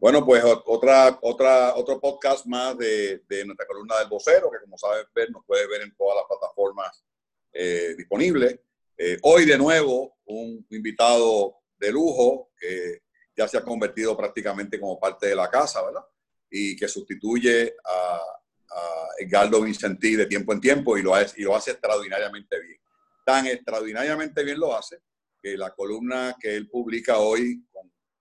Bueno, pues otra, otra, otro podcast más de, de, nuestra columna del vocero, que como sabes ver, nos puede ver en todas las plataformas eh, disponibles. Eh, hoy de nuevo, un invitado de lujo que ya se ha convertido prácticamente como parte de la casa, ¿verdad? Y que sustituye a, a Edgardo Vincentí de tiempo en tiempo y lo, hace, y lo hace extraordinariamente bien. Tan extraordinariamente bien lo hace que la columna que él publica hoy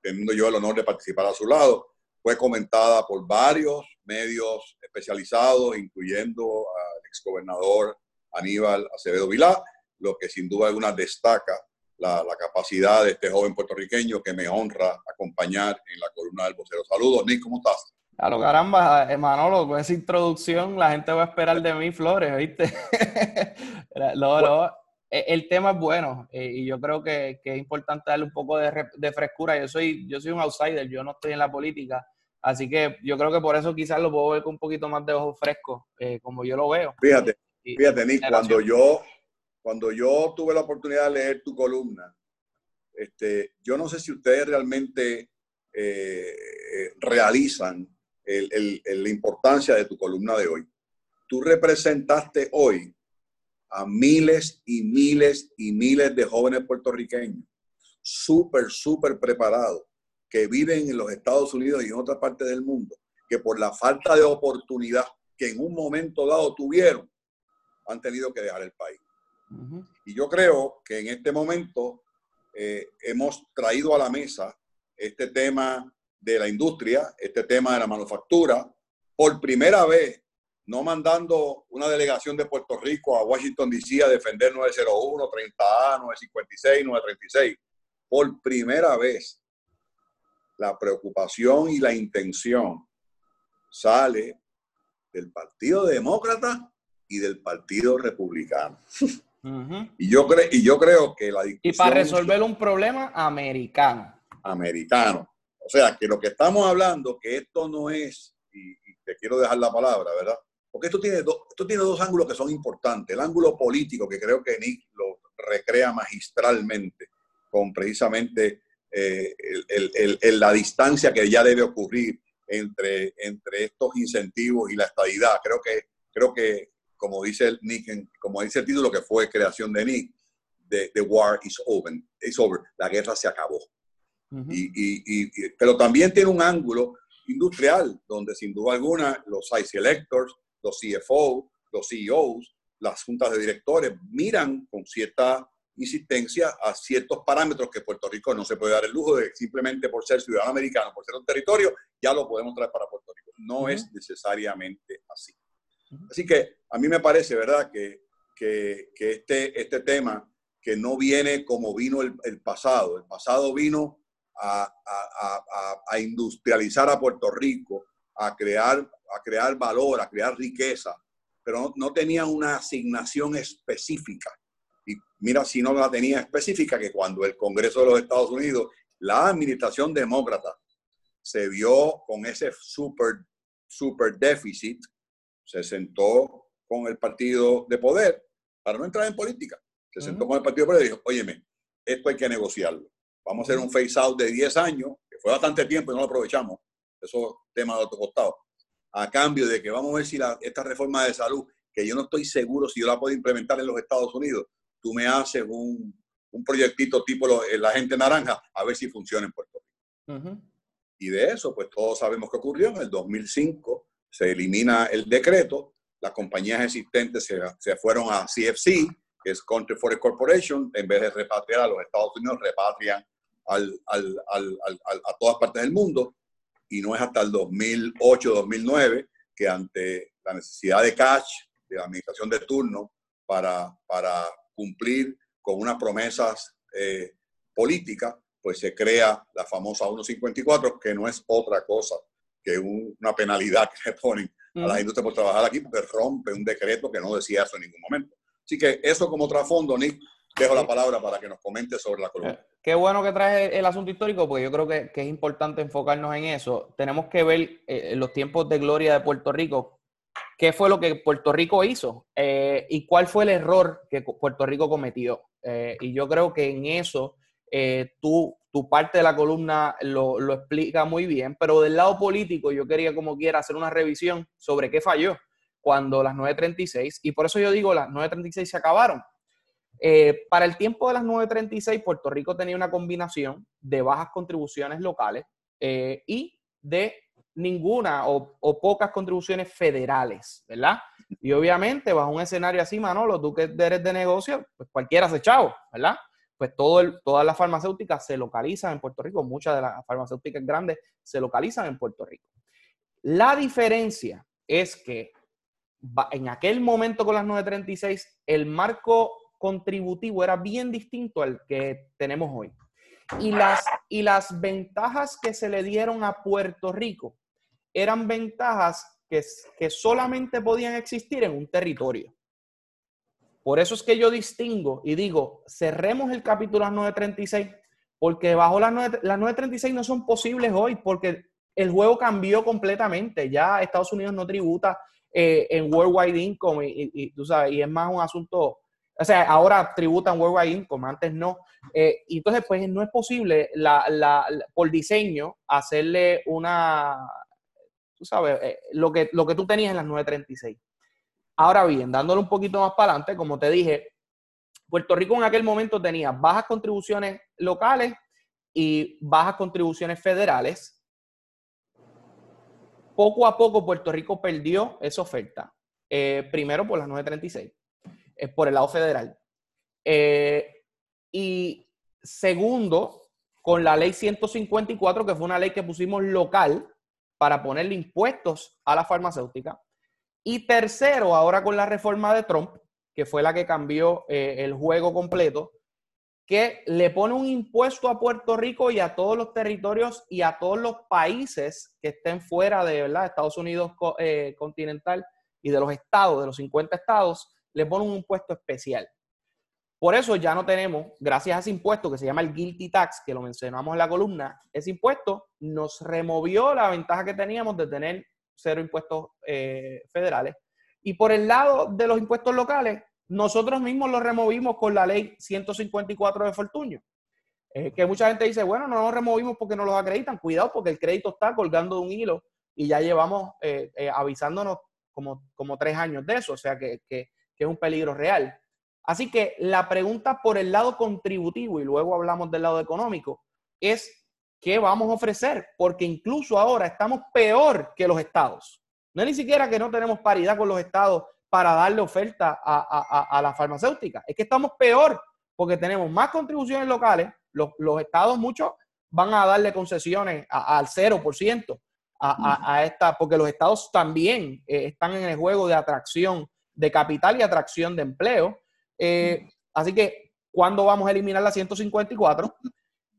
teniendo yo el honor de participar a su lado, fue comentada por varios medios especializados, incluyendo al exgobernador Aníbal Acevedo Vilá, lo que sin duda alguna destaca la, la, capacidad de este joven puertorriqueño que me honra acompañar en la columna del vocero. Saludos, Nick, ¿cómo estás? Claro, caramba, eh, Manolo, con esa introducción la gente va a esperar de mí flores, ¿viste? lo, lo, el tema es bueno eh, y yo creo que, que, es importante darle un poco de, de, frescura. Yo soy, yo soy un outsider, yo no estoy en la política, así que yo creo que por eso quizás lo puedo ver con un poquito más de ojos frescos, eh, como yo lo veo. Fíjate, fíjate, Nick, cuando yo, cuando yo tuve la oportunidad de leer tu columna, este, yo no sé si ustedes realmente eh, realizan el, el, la importancia de tu columna de hoy. Tú representaste hoy a miles y miles y miles de jóvenes puertorriqueños, súper, súper preparados, que viven en los Estados Unidos y en otras partes del mundo, que por la falta de oportunidad que en un momento dado tuvieron, han tenido que dejar el país. Y yo creo que en este momento eh, hemos traído a la mesa este tema de la industria, este tema de la manufactura, por primera vez no mandando una delegación de Puerto Rico a Washington, D.C. a defender 901, 30A, 956, 936. Por primera vez, la preocupación y la intención sale del Partido Demócrata y del Partido Republicano. y, yo y yo creo que la discusión... Y para resolver un problema americano. Americano. O sea, que lo que estamos hablando, que esto no es, y, y te quiero dejar la palabra, ¿verdad? Porque esto tiene, esto tiene dos ángulos que son importantes. El ángulo político, que creo que Nick lo recrea magistralmente con precisamente eh, el, el, la distancia que ya debe ocurrir entre, entre estos incentivos y la estadidad. Creo que, creo que como dice el Nick, como dice el título que fue creación de Nick, the, the war is over, is over, la guerra se acabó. y, y, y, pero también tiene un ángulo industrial, donde sin duda alguna los IC electors, los CFO, los CEOs, las juntas de directores miran con cierta insistencia a ciertos parámetros que Puerto Rico no se puede dar el lujo de simplemente por ser ciudadano americano, por ser un territorio, ya lo podemos traer para Puerto Rico. No es necesariamente así. Así que a mí me parece, ¿verdad?, que, que, que este, este tema que no viene como vino el, el pasado, el pasado vino a, a, a, a industrializar a Puerto Rico, a crear a crear valor, a crear riqueza, pero no, no tenía una asignación específica. Y mira, si no la tenía específica, que cuando el Congreso de los Estados Unidos, la administración demócrata, se vio con ese super, super déficit, se sentó con el partido de poder para no entrar en política. Se sentó con el partido de poder y dijo, óyeme, esto hay que negociarlo. Vamos a hacer un face out de 10 años, que fue bastante tiempo y no lo aprovechamos. Eso es tema de otro costado a cambio de que vamos a ver si la, esta reforma de salud, que yo no estoy seguro si yo la puedo implementar en los Estados Unidos, tú me haces un, un proyectito tipo la gente naranja, a ver si funciona en Puerto Rico. Y de eso, pues todos sabemos qué ocurrió. En el 2005 se elimina el decreto, las compañías existentes se, se fueron a CFC, que es Country Forest Corporation, en vez de repatriar a los Estados Unidos, repatrian al, al, al, a todas partes del mundo y no es hasta el 2008-2009 que ante la necesidad de cash de la administración de turno para, para cumplir con unas promesas eh, políticas, pues se crea la famosa 154, que no es otra cosa que una penalidad que le ponen a la industria por trabajar aquí, porque rompe un decreto que no decía eso en ningún momento. Así que eso como trasfondo, Nick, dejo la palabra para que nos comente sobre la columna. Eh, qué bueno que traes el asunto histórico, porque yo creo que, es importante enfocarnos en eso. Tenemos que ver eh, los tiempos de gloria de Puerto Rico, qué fue lo que Puerto Rico hizo eh, y cuál fue el error que Puerto Rico cometió. y yo creo que en eso tú tu parte de la columna lo, lo, explica muy bien, pero del lado político yo quería como quiera hacer una revisión sobre qué falló cuando las 9.36, y por eso yo digo las 9.36 se acabaron. Eh, para el tiempo de las 9.36, Puerto Rico tenía una combinación de bajas contribuciones locales eh, y de ninguna o, pocas contribuciones federales, ¿verdad? Y obviamente, bajo un escenario así, Manolo, tú que eres de negocio, pues cualquiera se chavo, ¿verdad? pues todas las farmacéuticas se localizan en Puerto Rico, muchas de las farmacéuticas grandes se localizan en Puerto Rico. La diferencia es que en aquel momento con las 936, el marco contributivo era bien distinto al que tenemos hoy. Y las, y las ventajas que se le dieron a Puerto Rico eran ventajas que, que solamente podían existir en un territorio. Por eso es que yo distingo y digo, cerremos el capítulo a 936, porque bajo las, 936 no son posibles hoy, porque el juego cambió completamente. Ya Estados Unidos no tributa eh, en Worldwide Income y, tú sabes, y es más un asunto, o sea, ahora tributan Worldwide Income, antes no. Eh, y entonces, pues no es posible por diseño hacerle una, tú sabes, eh, lo, que, lo que tú tenías en las 936. Ahora bien, dándole un poquito más para adelante, como te dije, Puerto Rico en aquel momento tenía bajas contribuciones locales y bajas contribuciones federales. Poco a poco Puerto Rico perdió esa oferta. Eh, primero por las 936, eh, por el lado federal. Eh, y segundo, con la ley 154, que fue una ley que pusimos local para ponerle impuestos a la farmacéutica. Y tercero, ahora con la reforma de Trump, que fue la que cambió eh, el juego completo, que le pone un impuesto a Puerto Rico y a todos los territorios y a todos los países que estén fuera de ¿verdad? Estados Unidos continental y de los estados, de los 50 estados, le pone un impuesto especial. Por eso ya no tenemos, gracias a ese impuesto que se llama el Guilty Tax, que lo mencionamos en la columna, ese impuesto nos removió la ventaja que teníamos de tener cero impuestos eh, federales. Y por el lado de los impuestos locales, nosotros mismos los removimos con la ley 154 de Fortuño. Eh, que mucha gente dice, bueno, no los removimos porque no los acreditan. Cuidado, porque el crédito está colgando de un hilo y ya llevamos eh, avisándonos como, como tres años de eso, o sea que, que es un peligro real. Así que la pregunta por el lado contributivo, y luego hablamos del lado económico, es ¿qué vamos a ofrecer? Porque incluso ahora estamos peor que los estados. No es ni siquiera que no tenemos paridad con los estados para darle oferta a, la farmacéutica. Es que estamos peor porque tenemos más contribuciones locales. Los, estados muchos van a darle concesiones al 0% a, esta, porque los estados también eh, están en el juego de atracción de capital y atracción de empleo. Eh, así que, ¿cuándo vamos a eliminar la 154?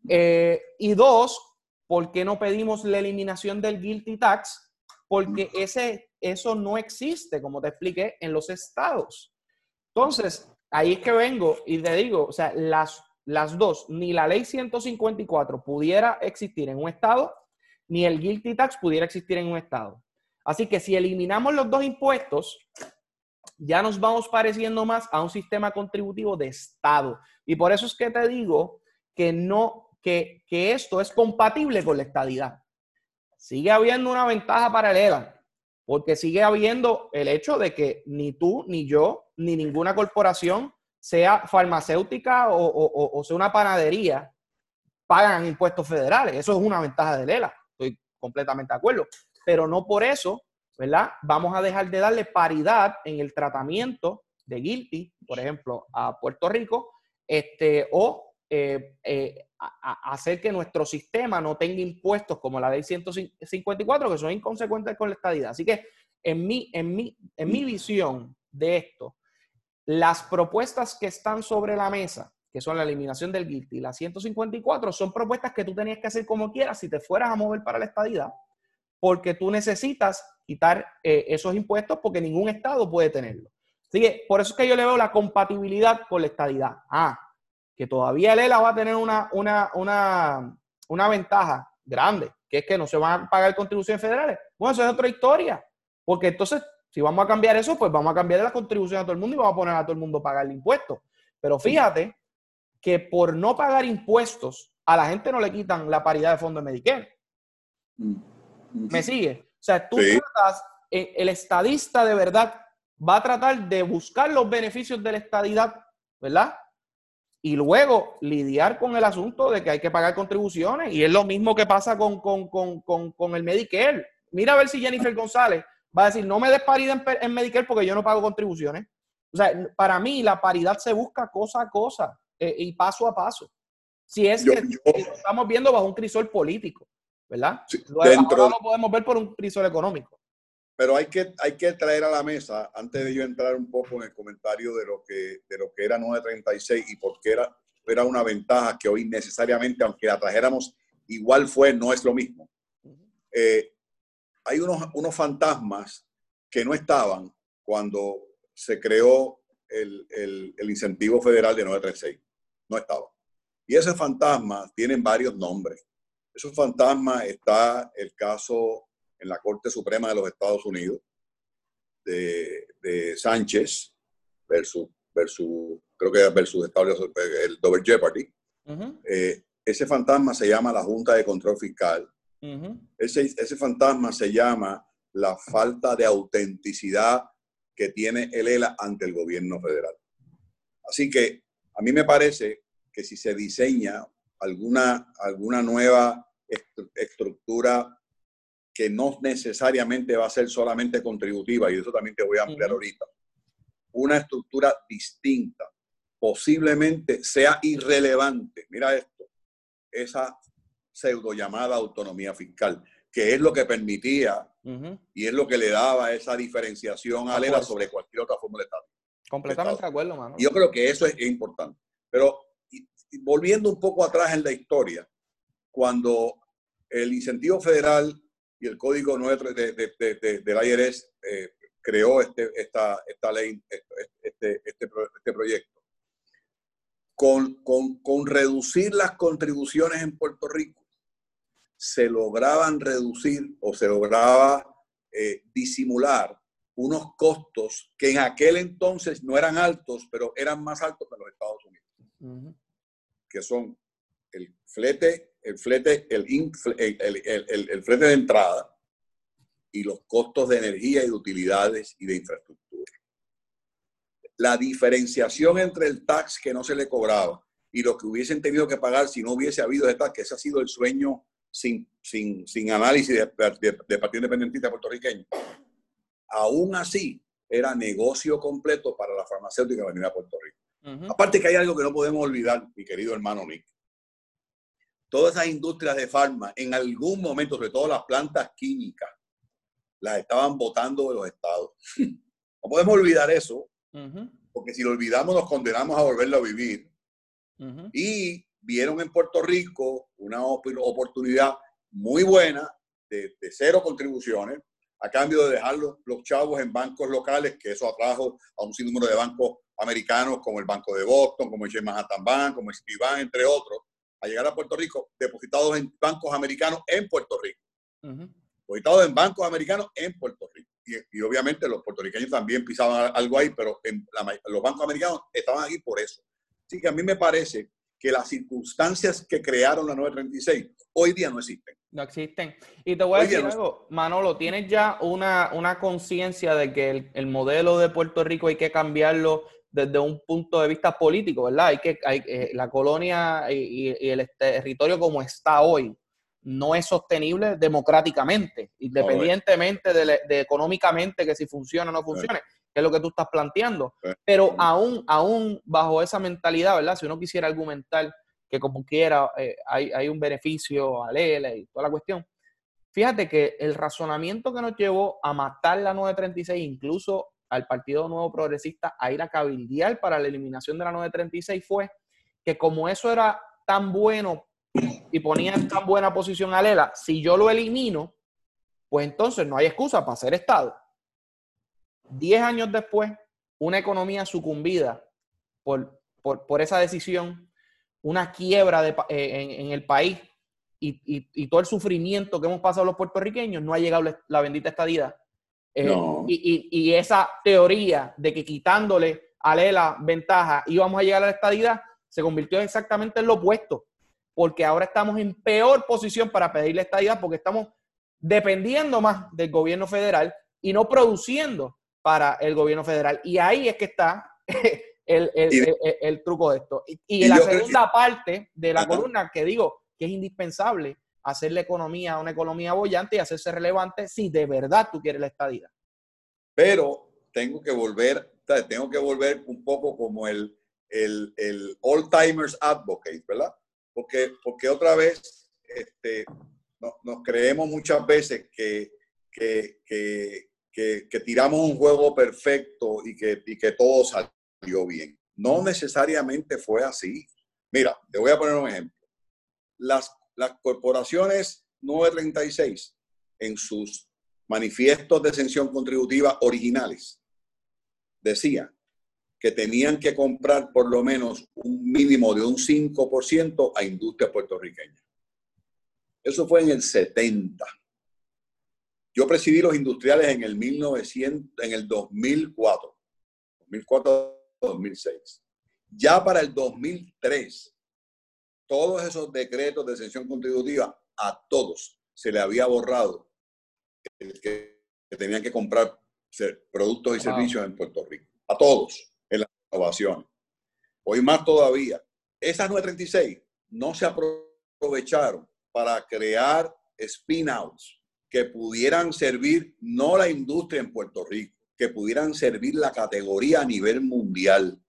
Eh, y dos, ¿por qué no pedimos la eliminación del guilty tax? Porque ese, eso no existe, como te expliqué, en los estados. Entonces, ahí es que vengo y te digo, o sea, las, las dos, ni la ley 154 pudiera existir en un estado, ni el guilty tax pudiera existir en un estado. Así que si eliminamos los dos impuestos, ya nos vamos pareciendo más a un sistema contributivo de estado. Y por eso es que te digo que no que, esto es compatible con la estadidad. Sigue habiendo una ventaja paralela, porque sigue habiendo el hecho de que ni tú, ni yo, ni ninguna corporación, sea farmacéutica o, sea una panadería, pagan impuestos federales. Eso es una ventaja de Lela. Estoy completamente de acuerdo. Pero no por eso, ¿verdad? Vamos a dejar de darle paridad en el tratamiento de guilty, por ejemplo, a Puerto Rico, este, o eh, eh, hacer que nuestro sistema no tenga impuestos como la ley 154, que son inconsecuentes con la estadidad. Así que en mi, en mi, en mi visión de esto, las propuestas que están sobre la mesa, que son la eliminación del guilty y la 154, son propuestas que tú tenías que hacer como quieras si te fueras a mover para la estadidad, porque tú necesitas quitar eh, esos impuestos porque ningún estado puede tenerlo. Así que por eso es que yo le veo la compatibilidad con la estadidad. Ah, que todavía el ELA va a tener una, una, ventaja grande, que es que no se van a pagar contribuciones federales. Bueno, eso es otra historia, porque entonces, si vamos a cambiar eso, pues vamos a cambiar las contribuciones a todo el mundo y vamos a poner a todo el mundo a pagar el impuesto. Pero fíjate que por no pagar impuestos a la gente no le quitan la paridad de fondo de Medicare. ¿Me sigue? O sea, tú tratas, eh, el estadista de verdad va a tratar de buscar los beneficios de la estadidad, ¿verdad? Y luego lidiar con el asunto de que hay que pagar contribuciones. Y es lo mismo que pasa con, con, el Medicare. Mira a ver si Jennifer González va a decir, no me des paridad en, Medicare porque yo no pago contribuciones. O sea, para mí la paridad se busca cosa a cosa eh, y paso a paso. Si es que lo estamos viendo bajo un crisol político, ¿verdad? Ahora lo podemos ver por un crisol económico. Pero hay que, hay que traer a la mesa, antes de yo entrar un poco en el comentario de lo que, de lo que era 936 y por qué era, era una ventaja que hoy necesariamente, aunque la trajéramos, igual fue, no es lo mismo. Eh, hay unos, unos fantasmas que no estaban cuando se creó el, el, el incentivo federal de 936. No estaban. Y esos fantasmas tienen varios nombres. Esos fantasmas está el caso en la Corte Suprema de los Estados Unidos de, Sánchez versus, versus, creo que versus el Double Jeopardy. Eh, ese fantasma se llama la Junta de Control Fiscal. ese, ese fantasma se llama la falta de autenticidad que tiene el ELA ante el gobierno federal. Así que a mí me parece que si se diseña alguna, alguna nueva estructura que no necesariamente va a ser solamente contributiva, y eso también te voy a ampliar ahorita, una estructura distinta, posiblemente sea irrelevante. Mira esto, esa pseudo llamada autonomía fiscal, que es lo que permitía y es lo que le daba esa diferenciación a ERA sobre cualquier otra forma de Estado. Completamente de acuerdo, mano. Yo creo que eso es importante. Pero volviendo un poco atrás en la historia, cuando el incentivo federal y el código 9 de, de, del IRS eh, creó este, esta, esta ley, este, este, este proyecto. Con, con, con, reducir las contribuciones en Puerto Rico, se lograban reducir o se lograba eh, disimular unos costos que en aquel entonces no eran altos, pero eran más altos que los Estados Unidos, que son el flete el flete, el, el, el, flete de entrada y los costos de energía y de utilidades y de infraestructura. La diferenciación entre el tax que no se le cobraba y lo que hubiesen tenido que pagar si no hubiese habido esta, que ese ha sido el sueño sin, sin, sin análisis de, de, Partido Independentista puertorriqueño. Aún así, era negocio completo para la farmacéutica venir a Puerto Rico. Aparte que hay algo que no podemos olvidar, mi querido hermano Nick todas esas industrias de farma, en algún momento, sobre todo las plantas químicas, las estaban votando de los estados. No podemos olvidar eso, porque si lo olvidamos nos condenamos a volverlo a vivir. Y vieron en Puerto Rico una oportunidad muy buena de, cero contribuciones, a cambio de dejar los, chavos en bancos locales, que eso atrajo a un sinnúmero de bancos americanos como el Banco de Boston, como el Manhattan Bank, como el Citibank, entre otros, a llegar a Puerto Rico depositados en bancos americanos en Puerto Rico. Depositados en bancos americanos en Puerto Rico. Y, obviamente los puertorriqueños también pisaban algo ahí, pero en los bancos americanos estaban ahí por eso. Así que a mí me parece que las circunstancias que crearon la 936 hoy día no existen. No existen. Y te voy a decir algo, Manolo, tienes ya una, una conciencia de que el, el, modelo de Puerto Rico hay que cambiarlo desde un punto de vista político, ¿verdad? Hay que, hay, eh, la colonia y, el territorio como está hoy no es sostenible democráticamente, independientemente de, económicamente que si funciona o no funcione, que es lo que tú estás planteando. Pero aún, aún bajo esa mentalidad, ¿verdad? Si uno quisiera argumentar que como quiera eh, hay, hay, un beneficio a Lela y toda la cuestión, fíjate que el razonamiento que nos llevó a matar la 936, incluso al Partido Nuevo Progresista a ir a cabildear para la eliminación de la 936 fue que como eso era tan bueno y ponía en tan buena posición a Lela, si yo lo elimino, pues entonces no hay excusa para ser Estado. Diez años después, una economía sucumbida por, por, esa decisión, una quiebra de, eh, en, el país y, y, todo el sufrimiento que hemos pasado los puertorriqueños, no ha llegado la bendita estadidad. Eh, y, esa teoría de que quitándole a Lela ventaja íbamos a llegar a la estadidad se convirtió exactamente en lo opuesto. porque ahora estamos en peor posición para pedirle estadidad porque estamos dependiendo más del gobierno federal y no produciendo para el gobierno federal. Y ahí es que está el, truco de esto. Y, en la segunda parte de la columna, que digo que es indispensable hacer la economía una economía bollante y hacerse relevante si de verdad tú quieres la estadía. Pero tengo que volver, tengo que volver un poco como el, el, el All Timers Advocate, ¿verdad? Porque, porque otra vez este, nos creemos muchas veces que, que, que, que, tiramos un juego perfecto y que, y que todo salió bien. No necesariamente fue así. Mira, te voy a poner un ejemplo. Las, las corporaciones 936 en sus manifiestos de exención contributiva originales decían que tenían que comprar por lo menos un mínimo de un 5% a industria puertorriqueña. Eso fue en el 70. Yo presidí los industriales en el 1900, en el 2004. 2004-2006. Ya para el 2003, todos esos decretos de exención contributiva a todos se le había borrado el que, tenían que comprar productos y servicios en Puerto Rico. A todos en las innovaciones. Hoy más todavía. Esas 936 no se aprovecharon para crear spin-outs que pudieran servir no la industria en Puerto Rico, que pudieran servir la categoría a nivel mundial,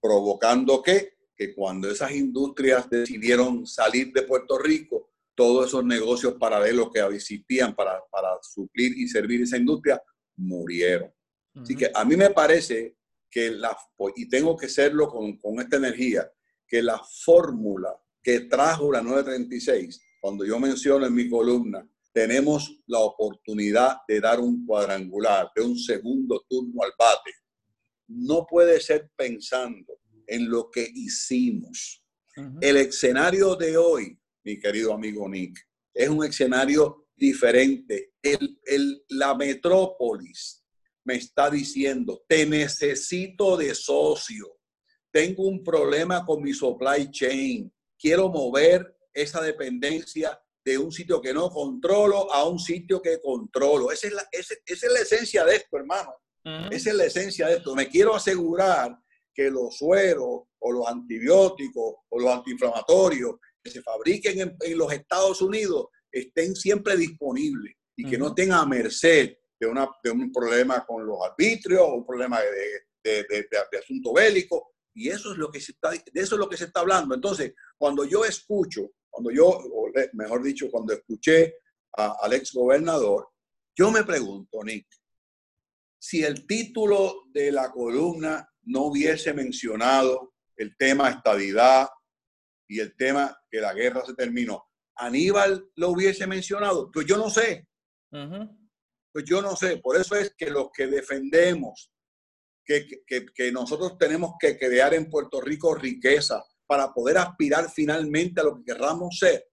provocando que, que cuando esas industrias decidieron salir de Puerto Rico, todos esos negocios paralelos que existían para, para suplir y servir esa industria murieron. Así que a mí me parece que la, y tengo que serlo con, con esta energía, que la fórmula que trajo la 936 cuando yo menciono en mi columna, tenemos la oportunidad de dar un cuadrangular, de un segundo turno al bate. No puede ser pensando en lo que hicimos. El escenario de hoy, mi querido amigo Nick, es un escenario diferente. El, la metrópolis me está diciendo, te necesito de socio. Tengo un problema con mi supply chain. Quiero mover esa dependencia de un sitio que no controlo a un sitio que controlo. Esa es la, esa, es la esencia de esto, hermano. Esa es la esencia de esto. Me quiero asegurar que los sueros o los antibióticos o los antiinflamatorios que se fabriquen en, los Estados Unidos estén siempre disponibles y que no a merced de, una, de un problema con los arbitrios o un problema de, de, asunto bélico. Y eso es lo que se está, de eso es lo que se está hablando. Entonces, cuando yo escucho cuando yo, mejor dicho, cuando escuché al ex gobernador, yo me pregunto, Nick, si el título de la columna no hubiese mencionado el tema estadidad y el tema que la guerra se terminó, Aníbal lo hubiese mencionado, pues yo no sé. Pues yo no sé. Por eso es que los que defendemos que, que, que nosotros tenemos que crear en Puerto Rico riqueza, para poder aspirar finalmente a lo que querramos ser,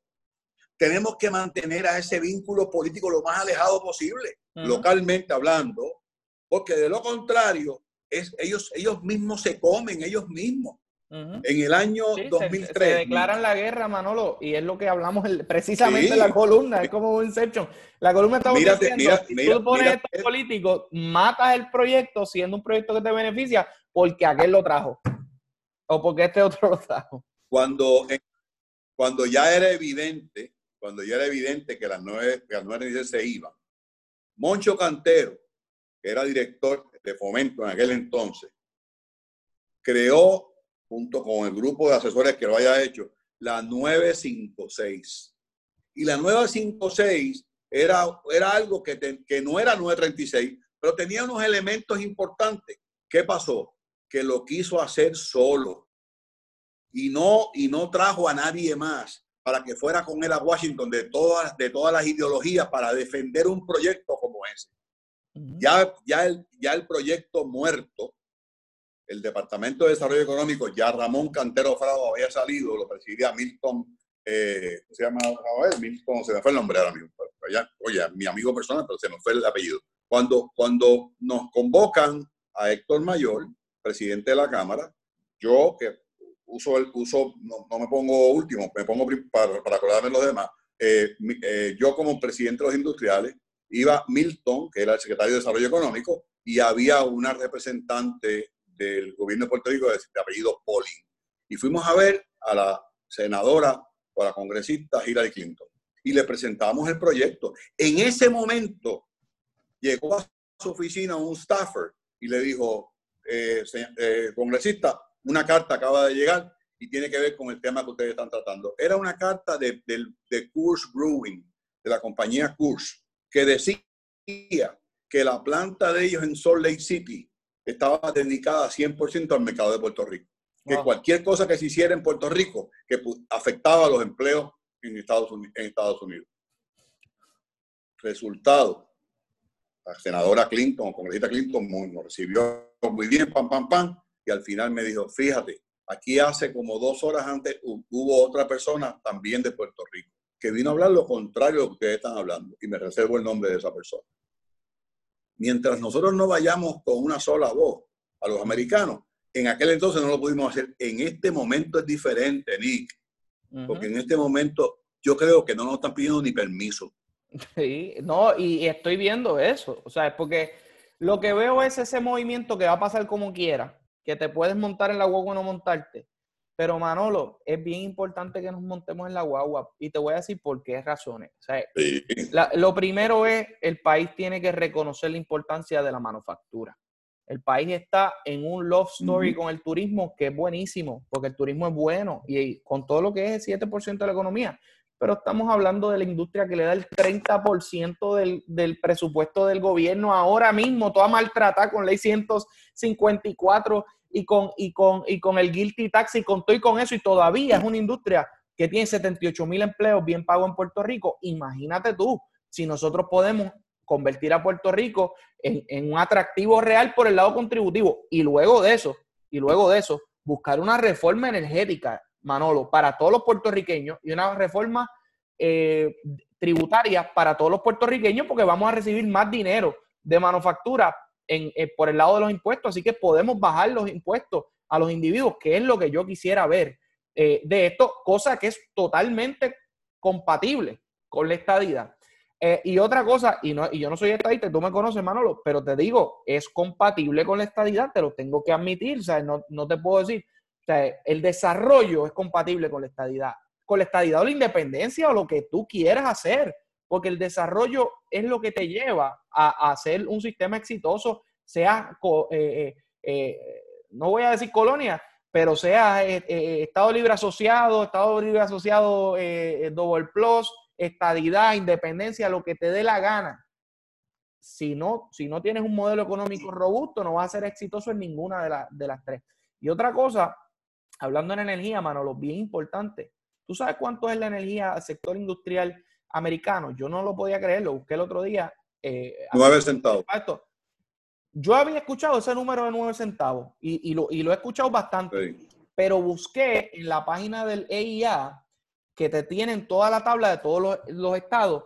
tenemos que mantener a ese vínculo político lo más alejado posible, localmente hablando, porque de lo contrario, es, ellos, ellos mismos se comen, ellos mismos. En el año 2003. Se, declaran la guerra, Manolo, y es lo que hablamos precisamente en la columna, es como un Inception. La columna está diciendo, si tú pones esto político, matas el proyecto siendo un proyecto que te beneficia porque aquel lo trajo. ¿O porque este otro lo trajo? Cuando, cuando ya era evidente, cuando ya era evidente que las nueve, que las nueve se iban, Moncho Cantero, que era director de fomento en aquel entonces, creó, junto con el grupo de asesores que lo haya hecho, la 956. Y la 956 era, era algo que, que no era 936, pero tenía unos elementos importantes. ¿Qué pasó? Que lo quiso hacer solo y no, y no trajo a nadie más para que fuera con él a Washington de todas, de todas las ideologías para defender un proyecto como ese. Ya, ya, el, ya el proyecto muerto, el Departamento de Desarrollo Económico, ya Ramón Cantero Frado había salido, lo presidía Milton, eh, se llama Milton, se me fue el nombre ahora mismo, oye, mi amigo personal, pero se me fue el apellido. Cuando, cuando nos convocan a Héctor Mayor, presidente de la Cámara, yo que uso, el, uso no, me pongo último, me pongo para, para acordarme los demás. Eh, eh, yo como presidente de los industriales, iba Milton, que era el secretario de Desarrollo Económico, y había una representante del gobierno de Puerto Rico de, apellido Pauling. Y fuimos a ver a la senadora o a la congresista Hillary Clinton. Y le presentamos el proyecto. En ese momento llegó a su oficina un staffer y le dijo, eh, congresista, una carta acaba de llegar y tiene que ver con el tema que ustedes están tratando. Era una carta de, de, de Brewing, de la compañía Coors, que decía que la planta de ellos en Salt Lake City estaba dedicada 100% al mercado de Puerto Rico. Que cualquier cosa que se hiciera en Puerto Rico que afectaba a los empleos en Estados Unidos. En Estados Unidos. Resultado, la senadora Clinton, congresista Clinton, nos recibió muy bien, pam, pam, pam, y al final me dijo, fíjate, aquí hace como dos horas antes hubo otra persona también de Puerto Rico que vino a hablar lo contrario de lo que ustedes están hablando, y me reservo el nombre de esa persona. Mientras nosotros no vayamos con una sola voz a los americanos, en aquel entonces no lo pudimos hacer. En este momento es diferente, Nick, porque en este momento yo creo que no nos están pidiendo ni permiso. Sí, no, y estoy viendo eso, o sea, es porque lo que veo es ese movimiento que va a pasar como quiera, que te puedes montar en la guagua o no montarte. Pero Manolo, es bien importante que nos montemos en la guagua y te voy a decir por qué razones. O sea, lo primero es, el país tiene que reconocer la importancia de la manufactura. El país está en un love story con el turismo que es buenísimo, porque el turismo es bueno y con todo lo que es el 7% de la economía. Pero estamos hablando de la industria que le da el 30% del, del presupuesto del gobierno ahora mismo, toda maltratada con ley 154 y con, y con, y con el guilty tax y con todo y con eso, y todavía es una industria que tiene 78 mil empleos bien pagos en Puerto Rico. Imagínate tú, si nosotros podemos convertir a Puerto Rico en, en, un atractivo real por el lado contributivo y luego de eso, y luego de eso, buscar una reforma energética, Manolo, para todos los puertorriqueños y una reforma eh, tributaria para todos los puertorriqueños porque vamos a recibir más dinero de manufactura eh, por el lado de los impuestos, así que podemos bajar los impuestos a los individuos, que es lo que yo quisiera ver. Eh, de esto, cosa que es totalmente compatible con la estadidad. Eh, y otra cosa, y, no, y yo no soy estadista, tú me conoces, Manolo, pero te digo, es compatible con la estadidad, te lo tengo que admitir, o no, no te puedo decir, o sea, el desarrollo es compatible con la estadidad, con la estadidad o la independencia o lo que tú quieras hacer porque el desarrollo es lo que te lleva a, hacer un sistema exitoso, sea, eh, eh, eh, no voy a decir colonia, pero sea Estado Libre Asociado, Estado Libre Asociado Double Plus, estadidad, independencia, lo que te dé la gana. Si no, si no tienes un modelo económico robusto, no vas a ser exitoso en ninguna de, de las tres. Y otra cosa, hablando de energía, Manolo, bien importante. ¿Tú sabes cuánto es la energía al sector industrial americano. Yo no lo podía creer, lo busqué el otro día. Eh, nueve centavos. Yo había escuchado ese número de nueve centavos y, lo, he escuchado bastante, pero busqué en la página del EIA que te tienen toda la tabla de todos los, estados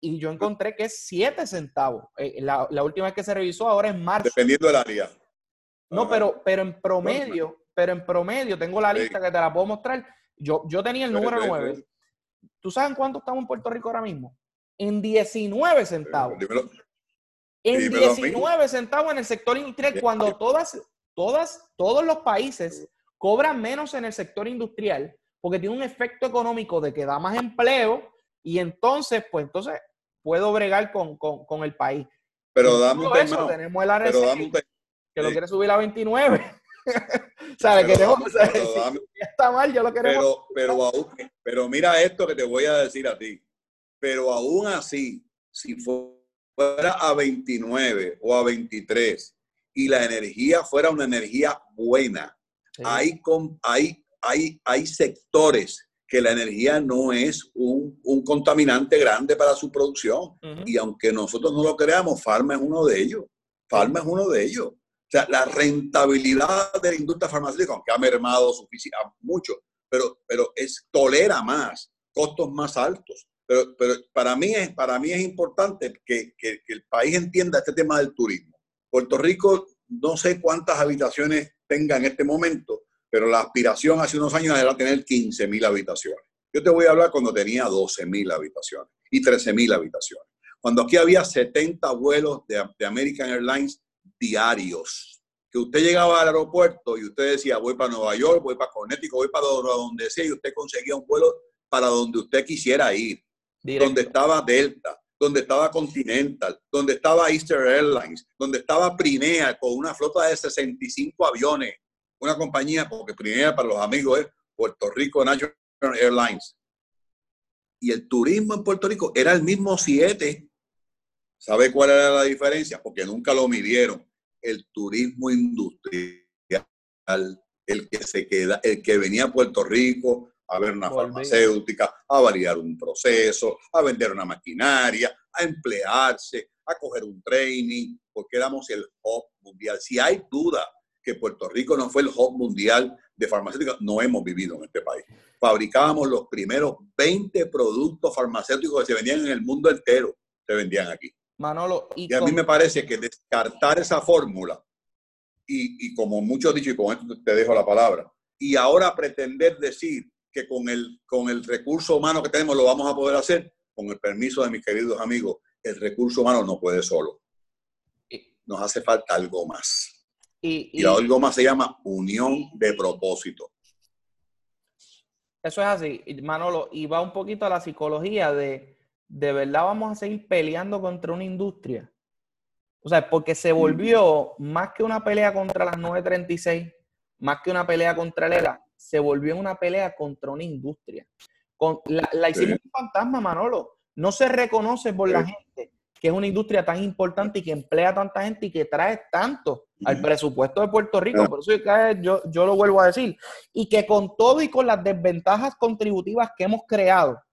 y yo encontré que es siete centavos. Eh, la, última vez que se revisó ahora es marzo. Dependiendo del área. No, pero, pero en promedio, pero en promedio, tengo la lista que te la puedo mostrar. Yo, yo tenía el número nueve ¿Tú sabes en cuánto estamos en Puerto Rico ahora mismo? En 19 centavos. en 19 centavos en el sector industrial, cuando todas, todas, todos los países cobran menos en el sector industrial, porque tiene un efecto económico de que da más empleo y entonces, pues entonces puedo bregar con, el país. Pero dame eso, tenemos el RC, que lo quiere subir a 29. ¿Sabes? Queremos, está mal, yo lo queremos. Pero, pero, pero mira esto que te voy a decir a ti. Pero aún así, si fuera a 29 o a 23 y la energía fuera una energía buena, hay, hay, hay, hay sectores que la energía no es un, contaminante grande para su producción. Y aunque nosotros no lo creamos, Farma es uno de ellos. Farma es uno de ellos sea, la rentabilidad de la industria farmacéutica, aunque ha mermado mucho, pero, pero es, tolera más, costos más altos. Pero, pero para, mí es, para mí es importante que, que, el país entienda este tema del turismo. Puerto Rico, no sé cuántas habitaciones tenga en este momento, pero la aspiración hace unos años era tener 15.000 habitaciones. Yo te voy a hablar cuando tenía 12.000 habitaciones y 13.000 habitaciones. Cuando aquí había 70 vuelos de, de American Airlines diarios, que usted llegaba al aeropuerto y usted decía, voy para Nueva York, voy para Connecticut, voy para donde sea, y usted conseguía un vuelo para donde usted quisiera ir, donde estaba Delta, donde estaba Continental, donde estaba Easter Airlines, donde estaba Primea con una flota de 65 aviones, una compañía, porque Primea para los amigos es Puerto Rico National Airlines. Y el turismo en Puerto Rico era el mismo 7. ¿Sabe cuál era la diferencia? Porque nunca lo midieron. El turismo industrial, el que se queda, el que venía a Puerto Rico a ver una farmacéutica, a validar un proceso, a vender una maquinaria, a emplearse, a coger un training, porque éramos el hub mundial. Si hay duda que Puerto Rico no fue el hub mundial de farmacéuticas, no hemos vivido en este país. Fabricábamos los primeros 20 productos farmacéuticos que se vendían en el mundo entero, se vendían aquí. Manolo, y, a mí me parece que descartar esa fórmula, y, y como muchos dicho, y con esto te dejo la palabra, y ahora pretender decir que con el, con el recurso humano que tenemos lo vamos a poder hacer, con el permiso de mis queridos amigos, el recurso humano no puede solo. Nos hace falta algo más. Y, y, algo más se llama unión de propósito. Eso es así, Manolo, y va un poquito a la psicología de, de verdad vamos a seguir peleando contra una industria. O sea, porque se volvió más que una pelea contra las 936, más que una pelea contra el ERA, se volvió una pelea contra una industria. Con, la, hicimos un fantasma, Manolo. No se reconoce por la gente que es una industria tan importante y que emplea tanta gente y que trae tanto al presupuesto de Puerto Rico. Por eso yo, yo lo vuelvo a decir. Y que con todo y con las desventajas contributivas que hemos creado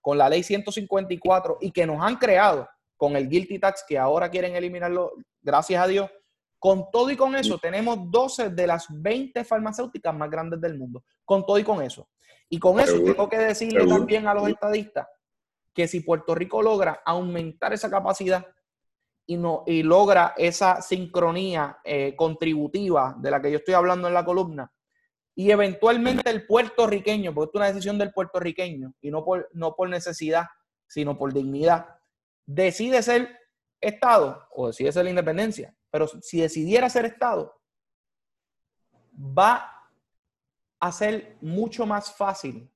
con la ley 154 y que nos han creado con el guilty tax que ahora quieren eliminarlo, gracias a Dios, con todo y con eso, tenemos 12 de las 20 farmacéuticas más grandes del mundo. Con todo y con eso. Y con eso tengo que decirle también a los estadistas que si Puerto Rico logra aumentar esa capacidad y, no, y logra esa sincronía eh, contributiva de la que yo estoy hablando en la columna, y eventualmente el puertorriqueño, porque es una decisión del puertorriqueño, y no por, no por necesidad, sino por dignidad, decide ser Estado o decide ser la independencia, pero si decidiera ser Estado, va a ser mucho más fácil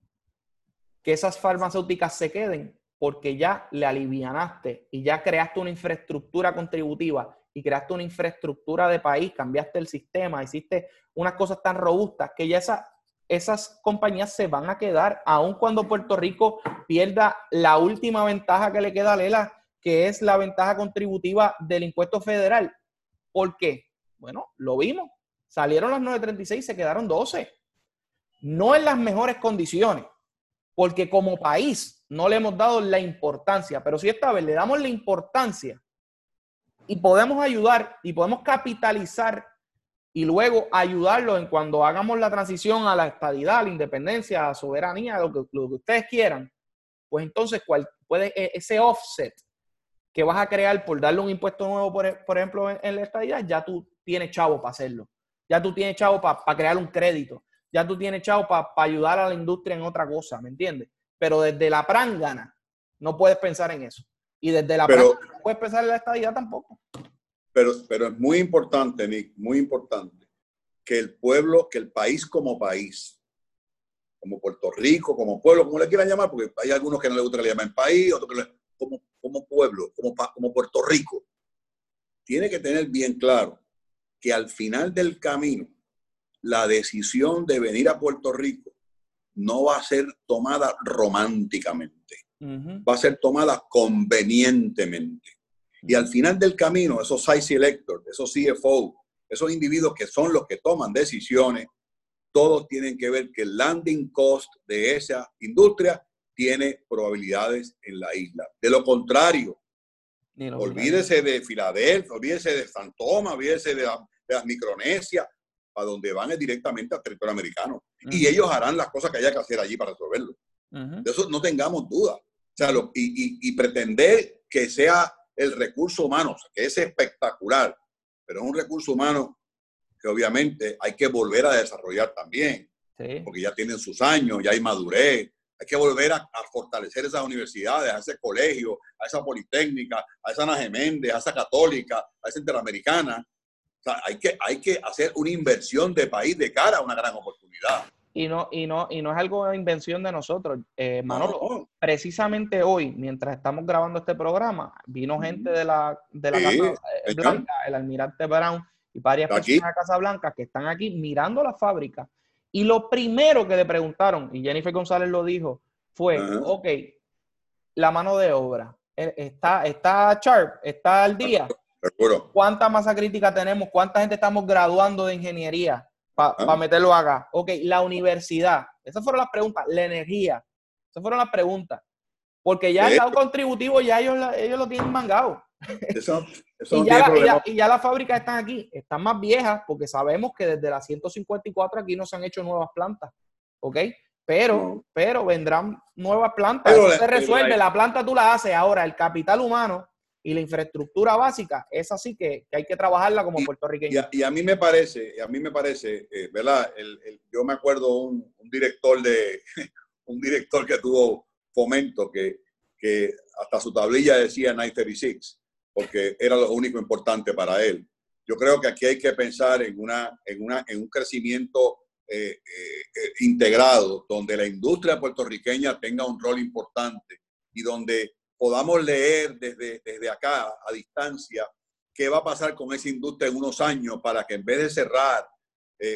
que esas farmacéuticas se queden porque ya le alivianaste y ya creaste una infraestructura contributiva y creaste una infraestructura de país, cambiaste el sistema, hiciste unas cosas tan robustas que ya esas compañías se van a quedar, aun cuando Puerto Rico pierda la última ventaja que le queda a Lela, que es la ventaja contributiva del impuesto federal. ¿Por qué? Bueno, lo vimos. Salieron las 9.36 y se quedaron 12. No en las mejores condiciones, porque como país no le hemos dado la importancia, pero si esta vez le damos la importancia y podemos ayudar y podemos capitalizar y luego ayudarlo en cuando hagamos la transición a la estadidad, a la independencia, a la soberanía, lo que, que ustedes quieran, pues entonces cuál puede e, ese offset que vas a crear por darle un impuesto nuevo, por, e, ejemplo, en, la estadidad, ya tú tienes chavo para hacerlo. Ya tú tienes chavo para crear un crédito. Ya tú tienes chavo para ayudar a la industria en otra cosa, ¿me entiendes? Pero desde la prángana no puedes pensar en eso. Y desde la no puedes pensar en la estadidad tampoco. Pero, pero es muy importante, Nick, muy importante, que el pueblo, que el país como país, como Puerto Rico, como pueblo, como le quieran llamar, porque hay algunos que no les gusta que le llamen país, otros que le, como, como pueblo, como, como Puerto Rico, tiene que tener bien claro que al final del camino, la decisión de venir a Puerto Rico no va a ser tomada románticamente, va a ser tomada convenientemente. Y al final del camino, esos site selectors, esos CFO, esos individuos que son los que toman decisiones, todos tienen que ver que el landing cost de esa industria tiene probabilidades en la isla. De lo contrario, olvídese de Filadelfia, olvídese de San Tomás, olvídese de, las Micronesia, a donde van es directamente al territorio americano. Y ellos harán las cosas que haya que hacer allí para resolverlo. De eso no tengamos duda. O sea, y, pretender que sea el recurso humano, que es espectacular, pero es un recurso humano que obviamente hay que volver a desarrollar también, porque ya tienen sus años, ya hay madurez, hay que volver a, fortalecer esas universidades, a ese colegio, a esa politécnica, a esa Ana Geméndez, a esa católica, a esa interamericana. O sea, hay que, hay que hacer una inversión de país de cara a una gran oportunidad. Y no, y no, y no es algo de invención de nosotros, eh, Manolo. Precisamente hoy, mientras estamos grabando este programa, vino gente de la, de la Casa eh, Blanca, el almirante Brown y varias personas de la Casa Blanca que están aquí mirando la fábrica y lo primero que le preguntaron, y Jennifer González lo dijo, fue, ok, la mano de obra, eh, ¿está, está sharp? ¿Está al día? ¿Cuánta masa crítica tenemos? ¿Cuánta gente estamos graduando de ingeniería para meterlo acá? Ok, la universidad. Esas fueron las preguntas. La energía. Esas fueron las preguntas. Porque ya el lado contributivo ya ellos, ellos lo tienen mangado. Eso, y, ya las fábricas están aquí, están más viejas porque sabemos que desde la 154 aquí no se han hecho nuevas plantas, ¿ok? Pero, pero vendrán nuevas plantas. Eso se resuelve, la planta tú la haces ahora, el capital humano y la infraestructura básica, es así que, hay que trabajarla como puertorriqueño. Y a, mí me parece, a mí me parece, eh, ¿verdad? yo me acuerdo un, un director de, un director que tuvo fomento que, que hasta su tablilla decía 936 porque era lo único importante para él. Yo creo que aquí hay que pensar en, una, en, una, en un crecimiento eh, eh, integrado, donde la industria puertorriqueña tenga un rol importante y donde podamos leer desde, desde acá, a distancia, qué va a pasar con esa industria en unos años para que en vez de cerrar,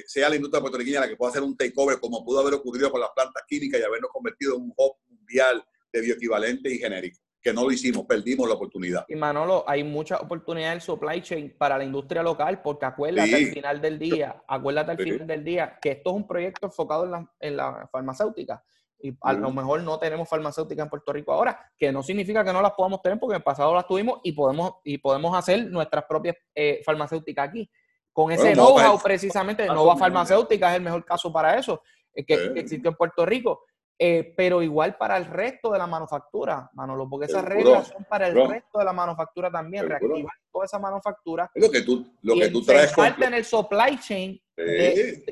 sea la industria puertorriqueña la que pueda hacer un takeover como pudo haber ocurrido con las plantas químicas y habernos convertido en un hub mundial de bioequivalente y genérico que no lo hicimos, perdimos la oportunidad. Y Manolo, hay muchas oportunidades en supply chain para la industria local, porque acuérdate al final del día, acuérdate al final del día que esto es un proyecto enfocado en la, en la farmacéutica. Y a lo mejor no tenemos farmacéutica en Puerto Rico ahora, que no significa que no las podamos tener, porque en el pasado las tuvimos y podemos, y podemos hacer nuestras propias eh, farmacéuticas aquí. Con ese know-how, precisamente, Nova Farmacéutica es el mejor caso para eso, eh, que, que existió en Puerto Rico. Eh, pero igual para el resto de la manufactura, Manolo, porque esas reglas son para el resto de la manufactura también, reactivar toda esa manufactura. lo que tú, lo que tú traes. Falta en el supply chain que,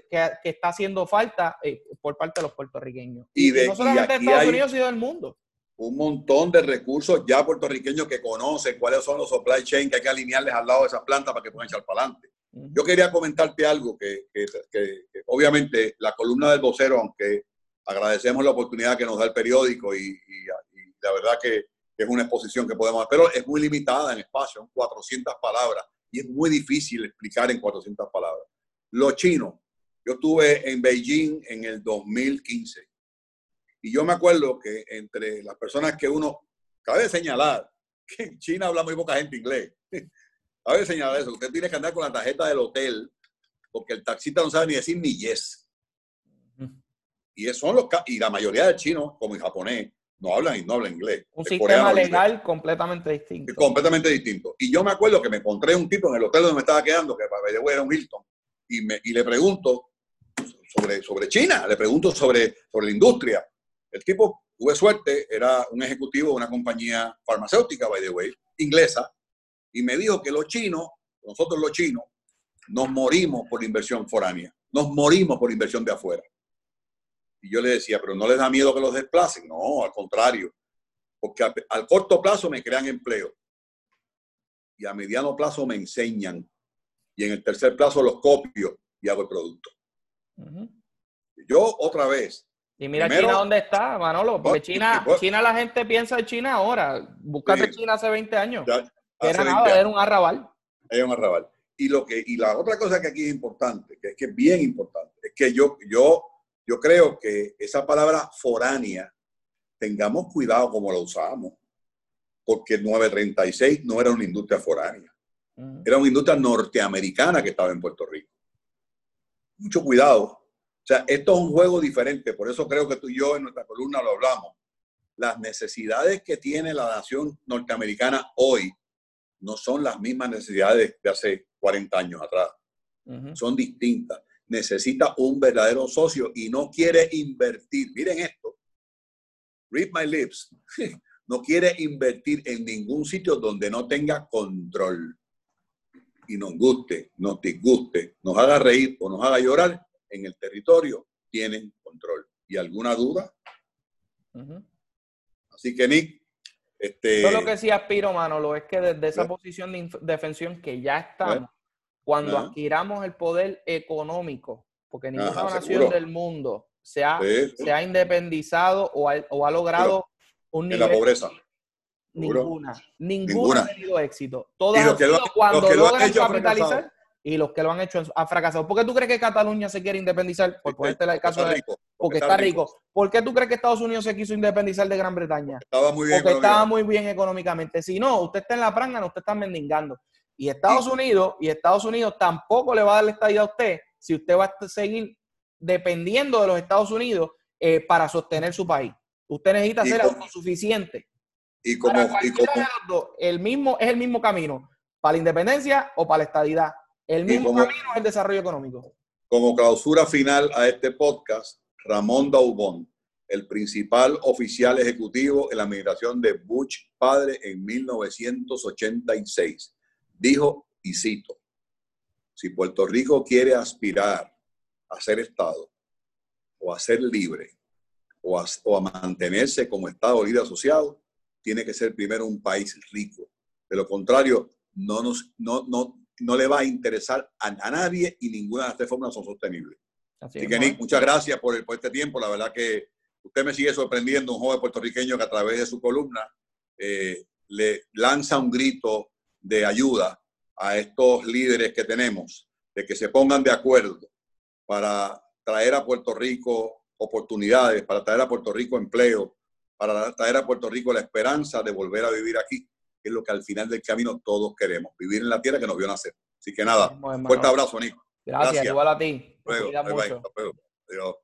está haciendo falta eh, por parte de los puertorriqueños. Y, no solamente de Estados Unidos, sino del mundo. Un montón de recursos ya puertorriqueños que conocen cuáles son los supply chain que hay que alinearles al lado de esas plantas para que puedan echar para adelante. Yo quería comentarte algo que, que, obviamente la columna del vocero, aunque agradecemos la oportunidad que nos da el periódico y, la verdad que es una exposición que podemos hacer, pero es muy limitada en espacio, son 400 palabras y es muy difícil explicar en 400 palabras. Lo chino, yo estuve en Beijing en el 2015 y yo me acuerdo que entre las personas que uno, cabe señalar que en China habla muy poca gente inglés. Cabe señalar eso, usted tiene que andar con la tarjeta del hotel porque el taxista no sabe ni decir ni yes. Y, son los, y la mayoría de chinos, como el japonés, no hablan y no hablan inglés. Un sistema legal completamente distinto. Completamente distinto. Y yo me acuerdo que me encontré un tipo en el hotel donde me estaba quedando, que para era un Hilton, y, me, y le pregunto sobre, sobre China, le pregunto sobre, sobre la industria. El tipo, tuve suerte, era un ejecutivo de una compañía farmacéutica, by the way, inglesa, y me dijo que los chinos, nosotros los chinos, nos morimos por inversión foránea, nos morimos por inversión de afuera. Y yo le decía, pero no les da miedo que los desplacen. No, al contrario. Porque al, corto plazo me crean empleo. Y a mediano plazo me enseñan. Y en el tercer plazo los copio y hago el producto. Yo otra vez. Y mira China dónde está, Manolo. Porque China, China la gente piensa de China ahora. Búscate China hace 20 años. era nada, era un arrabal. Era un arrabal. Y, lo que, y la otra cosa que aquí es importante, que es que es bien importante, es que yo, yo yo creo que esa palabra foránea, tengamos cuidado como la usamos, porque 936 no era una industria foránea, era una industria norteamericana que estaba en Puerto Rico. Mucho cuidado. O sea, esto es un juego diferente, por eso creo que tú y yo en nuestra columna lo hablamos. Las necesidades que tiene la nación norteamericana hoy no son las mismas necesidades de hace 40 años atrás. Son distintas necesita un verdadero socio y no quiere invertir. Miren esto. Read my lips. No quiere invertir en ningún sitio donde no tenga control. Y nos guste, nos disguste, nos haga reír o nos haga llorar, en el territorio tienen control. ¿Y alguna duda? Así que, Nick, este... Yo lo que sí aspiro, Manolo, es que desde esa posición de defensión que ya estamos, cuando adquiramos el poder económico, porque ninguna nación del mundo se ha, se ha independizado o ha, o ha logrado un nivel... En la pobreza. Ninguna, ninguna, ha tenido éxito. Todas han sido cuando logran capitalizar y los que lo han hecho han fracasado. ¿Por qué tú crees que Cataluña se quiere independizar? Por ponerte el caso de... Rico, porque, está rico. ¿Por qué tú crees que Estados Unidos se quiso independizar de Gran Bretaña? Estaba muy bien porque estaba muy bien económicamente. Si no, usted está en la pranga, no usted está mendigando. Y Estados Unidos, y Estados Unidos tampoco le va a dar la estadía a usted si usted va a seguir dependiendo de los Estados Unidos eh, para sostener su país. Usted necesita ser autosuficiente. Y como, el mismo, es el mismo camino, para la independencia o para la estadidad. El mismo camino es el desarrollo económico. Como clausura final a este podcast, Ramón Daubón, el principal oficial ejecutivo en la administración de Bush padre en 1986, dijo, y cito, si Puerto Rico quiere aspirar a ser Estado o a ser libre o a, o a mantenerse como Estado libre asociado, tiene que ser primero un país rico. De lo contrario, no, nos, no, no, no le va a interesar a, nadie y ninguna de estas fórmulas son sostenibles. Así, que, Nick, muchas gracias por, el, por este tiempo. La verdad que usted me sigue sorprendiendo, un joven puertorriqueño que a través de su columna eh, le lanza un grito de ayuda a estos líderes que tenemos, de que se pongan de acuerdo para traer a Puerto Rico oportunidades, para traer a Puerto Rico empleo, para traer a Puerto Rico la esperanza de volver a vivir aquí, que es lo que al final del camino todos queremos, vivir en la tierra que nos vio nacer. Así que nada, fuerte abrazo, Nico. Gracias, igual a ti. Luego,